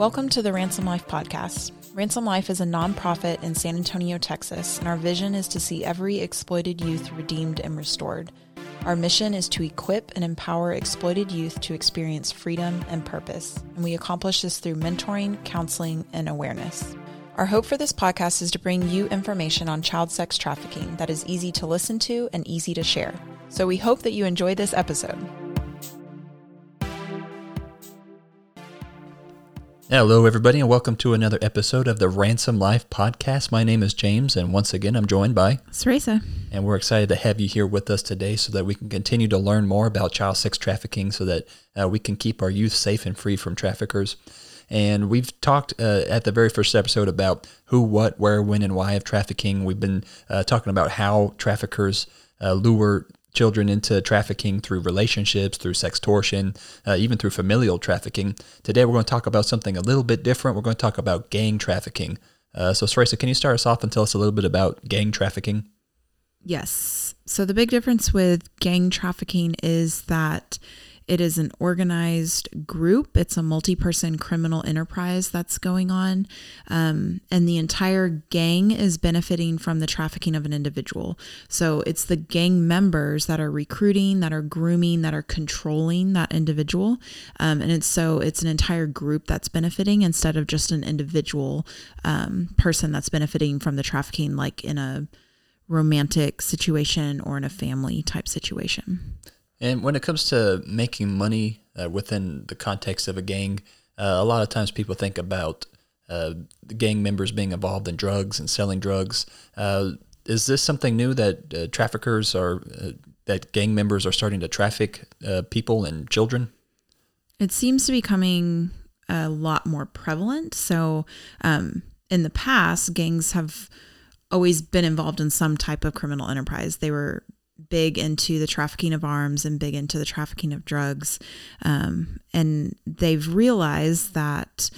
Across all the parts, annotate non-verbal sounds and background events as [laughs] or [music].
Welcome to the Ransom Life podcast. Ransom Life is a nonprofit in San Antonio, Texas, and our vision is to see every exploited youth redeemed and restored. Our mission is to equip and empower exploited youth to experience freedom and purpose, and we accomplish this through mentoring, counseling, and awareness. Our hope for this podcast is to bring you information on child sex trafficking that is easy to listen to and easy to share. So we hope that you enjoy this episode. Hello, everybody, and welcome to another episode of the Ransom Life podcast. My name is James, and once again, I'm joined by Sarasa. And we're excited to have you here with us today so that we can continue to learn more about child sex trafficking so that uh, we can keep our youth safe and free from traffickers. And we've talked uh, at the very first episode about who, what, where, when, and why of trafficking. We've been uh, talking about how traffickers uh, lure children into trafficking through relationships, through sextortion, uh, even through familial trafficking. Today, we're going to talk about something a little bit different. We're going to talk about gang trafficking. Uh, so, Sarasa, can you start us off and tell us a little bit about gang trafficking? Yes. So, the big difference with gang trafficking is that it is an organized group. It's a multi person criminal enterprise that's going on. Um, and the entire gang is benefiting from the trafficking of an individual. So it's the gang members that are recruiting, that are grooming, that are controlling that individual. Um, and it's so it's an entire group that's benefiting instead of just an individual um, person that's benefiting from the trafficking, like in a romantic situation or in a family type situation. And when it comes to making money uh, within the context of a gang, uh, a lot of times people think about uh, the gang members being involved in drugs and selling drugs. Uh, is this something new that uh, traffickers are, uh, that gang members are starting to traffic people and children? It seems to be coming a lot more prevalent. So, um, in the past, gangs have always been involved in some type of criminal enterprise. They were big into the trafficking of arms and big into the trafficking of drugs. Um, and they've realized that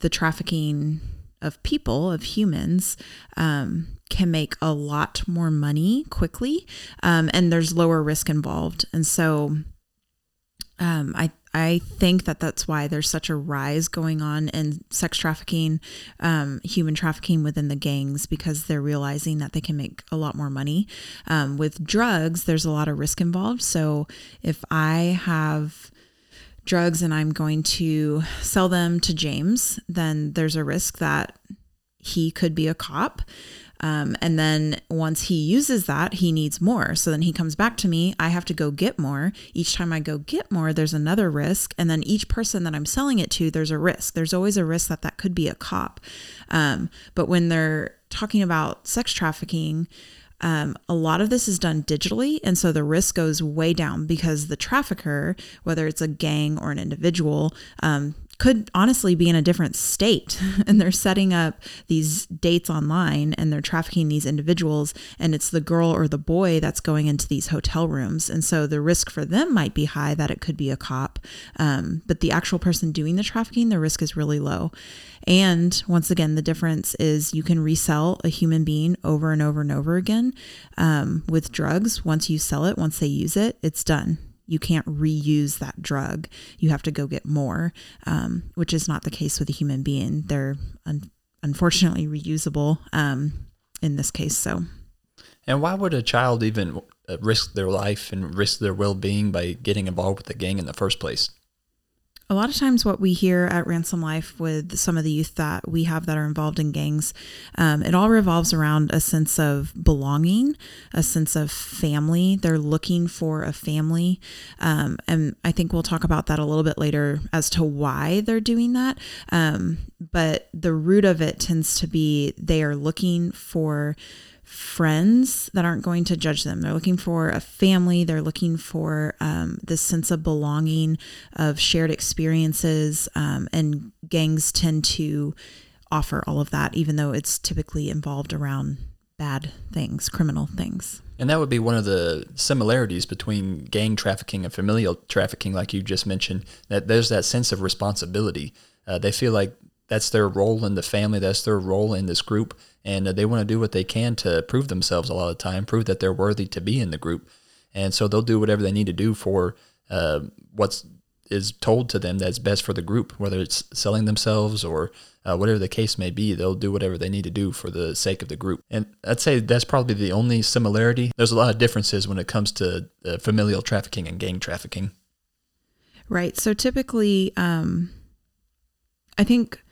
the trafficking of people, of humans, um, can make a lot more money quickly, um, and there's lower risk involved. And so, um, I I think that that's why there's such a rise going on in sex trafficking, um, human trafficking within the gangs because they're realizing that they can make a lot more money. Um, with drugs, there's a lot of risk involved. So if I have drugs and I'm going to sell them to James, then there's a risk that he could be a cop. Um, and then once he uses that, he needs more. So then he comes back to me. I have to go get more. Each time I go get more, there's another risk. And then each person that I'm selling it to, there's a risk. There's always a risk that that could be a cop. Um, but when they're talking about sex trafficking, um, a lot of this is done digitally. And so the risk goes way down because the trafficker, whether it's a gang or an individual, um, could honestly be in a different state. [laughs] And they're setting up these dates online and they're trafficking these individuals and it's the girl or the boy that's going into these hotel rooms. And so the risk for them might be high that it could be a cop. Um, but the actual person doing the trafficking the risk is really low. And once again the difference is you can resell a human being over and over and over again um, with drugs. Once you sell it once they use it it's done you can't reuse that drug. You have to go get more, um, which is not the case with a human being. They're un- unfortunately reusable um, in this case. So, and why would a child even uh, risk their life and risk their well being by getting involved with the gang in the first place? A lot of times what we hear at ransom life with some of the youth that we have that are involved in gangs um, it all revolves around a sense of belonging a sense of family. They're looking for a family. Um, and i think we'll talk about that a little bit later as to why they're doing that. Um, but the root of it tends to be they are looking for friends that aren't going to judge them. They're looking for a family. They're looking for um, this sense of belonging, of shared experiences. Um, and gangs tend to offer all of that, even though it's typically involved around bad things, criminal things. And that would be one of the similarities between gang trafficking and familial trafficking, like you just mentioned, that there's that sense of responsibility. Uh, they feel like that's their role in the family, that's their role in this group, and uh, they want to do what they can to prove themselves a lot of the time, prove that they're worthy to be in the group, and so they'll do whatever they need to do for uh, what's is told to them that's best for the group, whether it's selling themselves or uh, whatever the case may be, they'll do whatever they need to do for the sake of the group. And I'd say that's probably the only similarity. There's a lot of differences when it comes to uh, familial trafficking and gang trafficking. Right. So typically, um, I think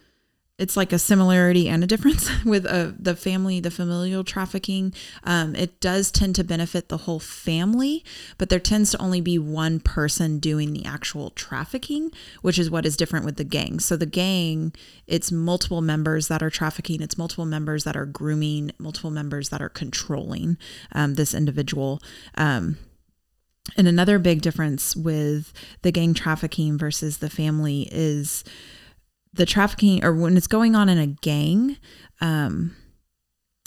it's like a similarity and a difference [laughs] with uh, the family, the familial trafficking. Um, it does tend to benefit the whole family, but there tends to only be one person doing the actual trafficking, which is what is different with the gang. So the gang, it's multiple members that are trafficking, it's multiple members that are grooming, multiple members that are controlling um, this individual. Um, and another big difference with the gang trafficking versus the family is the trafficking or when it's going on in a gang, um,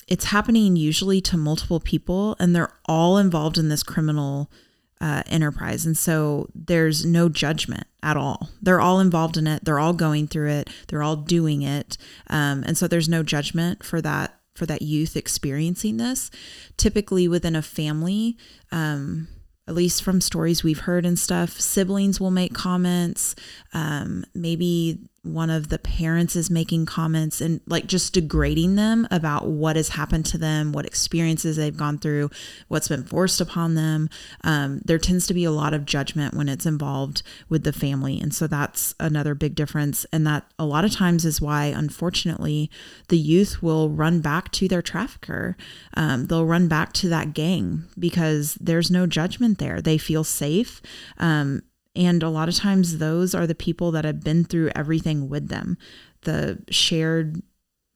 it's happening usually to multiple people and they're all involved in this criminal uh, enterprise. And so there's no judgment at all. They're all involved in it. They're all going through it. They're all doing it. Um, and so there's no judgment for that for that youth experiencing this. Typically within a family, um, at least from stories we've heard and stuff, siblings will make comments. Um, maybe one of the parents is making comments and like just degrading them about what has happened to them, what experiences they've gone through, what's been forced upon them. Um, there tends to be a lot of judgment when it's involved with the family. And so that's another big difference. And that a lot of times is why, unfortunately, the youth will run back to their trafficker. Um, they'll run back to that gang because there's no judgment there. They feel safe. Um, and a lot of times, those are the people that have been through everything with them, the shared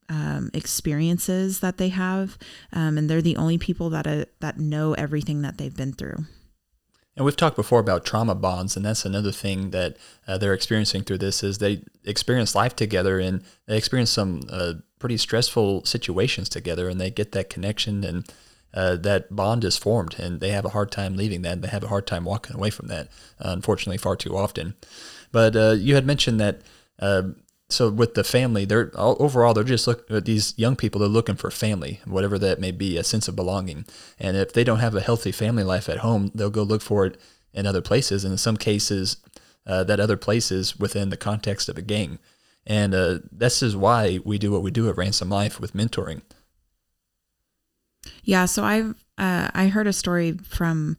um, experiences that they have, um, and they're the only people that uh, that know everything that they've been through. And we've talked before about trauma bonds, and that's another thing that uh, they're experiencing through this is they experience life together and they experience some uh, pretty stressful situations together, and they get that connection and uh, that bond is formed and they have a hard time leaving that. They have a hard time walking away from that, uh, unfortunately, far too often. But uh, you had mentioned that. Uh, so with the family, they're overall they're just look uh, these young people. They're looking for family, whatever that may be, a sense of belonging. And if they don't have a healthy family life at home, they'll go look for it in other places. And in some cases, uh, that other places within the context of a gang. And this is why we do what we do at Ransom Life with mentoring. Yeah, so I've uh, I heard a story from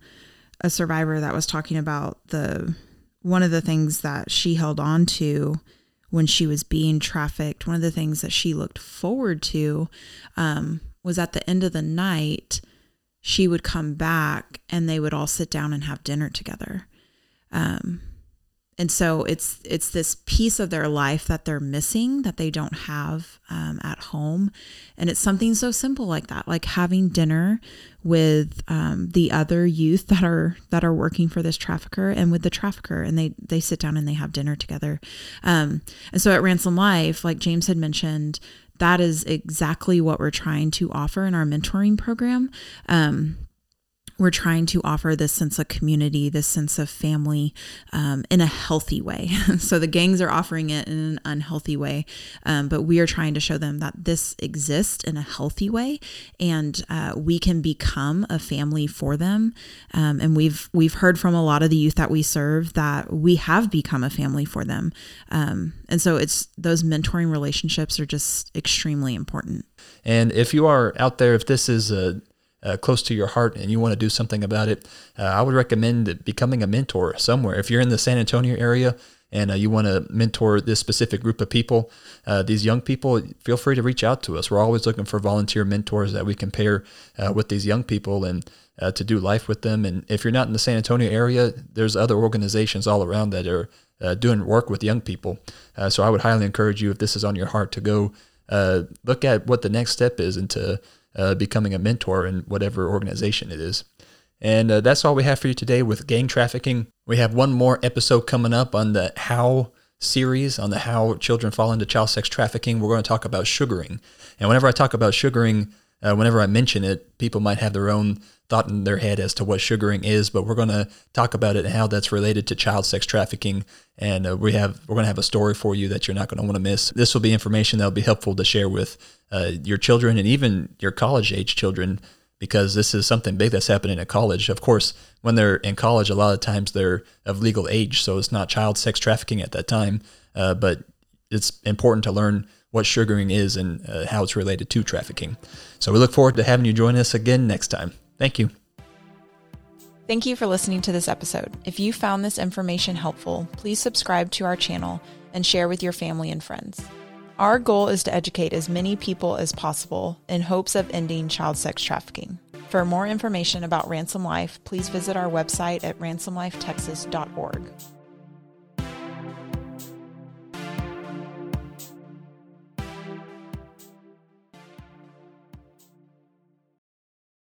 a survivor that was talking about the one of the things that she held on to when she was being trafficked. One of the things that she looked forward to um, was at the end of the night, she would come back and they would all sit down and have dinner together. Um, and so it's it's this piece of their life that they're missing that they don't have um, at home. And it's something so simple like that like having dinner with um, the other youth that are that are working for this trafficker and with the trafficker. And they they sit down and they have dinner together. Um, and so at ransom life like james had mentioned that is exactly what we're trying to offer in our mentoring program. Um, we're trying to offer this sense of community, this sense of family um, in a healthy way. [laughs] so the gangs are offering it in an unhealthy way, um, but we are trying to show them that this exists in a healthy way, and uh, we can become a family for them. Um, and we've we've heard from a lot of the youth that we serve that we have become a family for them, um, and so it's those mentoring relationships are just extremely important. And if you are out there, if this is a uh, close to your heart and you want to do something about it, uh, I would recommend becoming a mentor somewhere. If you're in the San Antonio area and uh, you want to mentor this specific group of people, uh, these young people, feel free to reach out to us. We're always looking for volunteer mentors that we can pair uh, with these young people and uh, to do life with them. And if you're not in the San Antonio area, there's other organizations all around that are doing work with young people. so I would highly encourage you, if this is on your heart, to go look at what the next step is into uh, becoming a mentor in whatever organization it is. And uh, that's all we have for you today with gang trafficking. We have one more episode coming up on the How series on the how children fall into child sex trafficking. We're going to talk about sugaring. And whenever I talk about sugaring, uh, whenever I mention it, people might have their own thought in their head as to what sugaring is, but we're going to talk about it and how that's related to child sex trafficking. And uh, we have we're going to have a story for you that you're not going to want to miss. This will be information that will be helpful to share with uh, your children and even your college age children because this is something big that's happening at college. Of course, when they're in college, a lot of times they're of legal age, so it's not child sex trafficking at that time. Uh, but it's important to learn what sugaring is and uh, how it's related to trafficking. So we look forward to having you join us again next time. Thank you. Thank you for listening to this episode. If you found this information helpful, please subscribe to our channel and share with your family and friends. Our goal is to educate as many people as possible in hopes of ending child sex trafficking. For more information about Ransom Life, please visit our website at ransomlifetexas.org.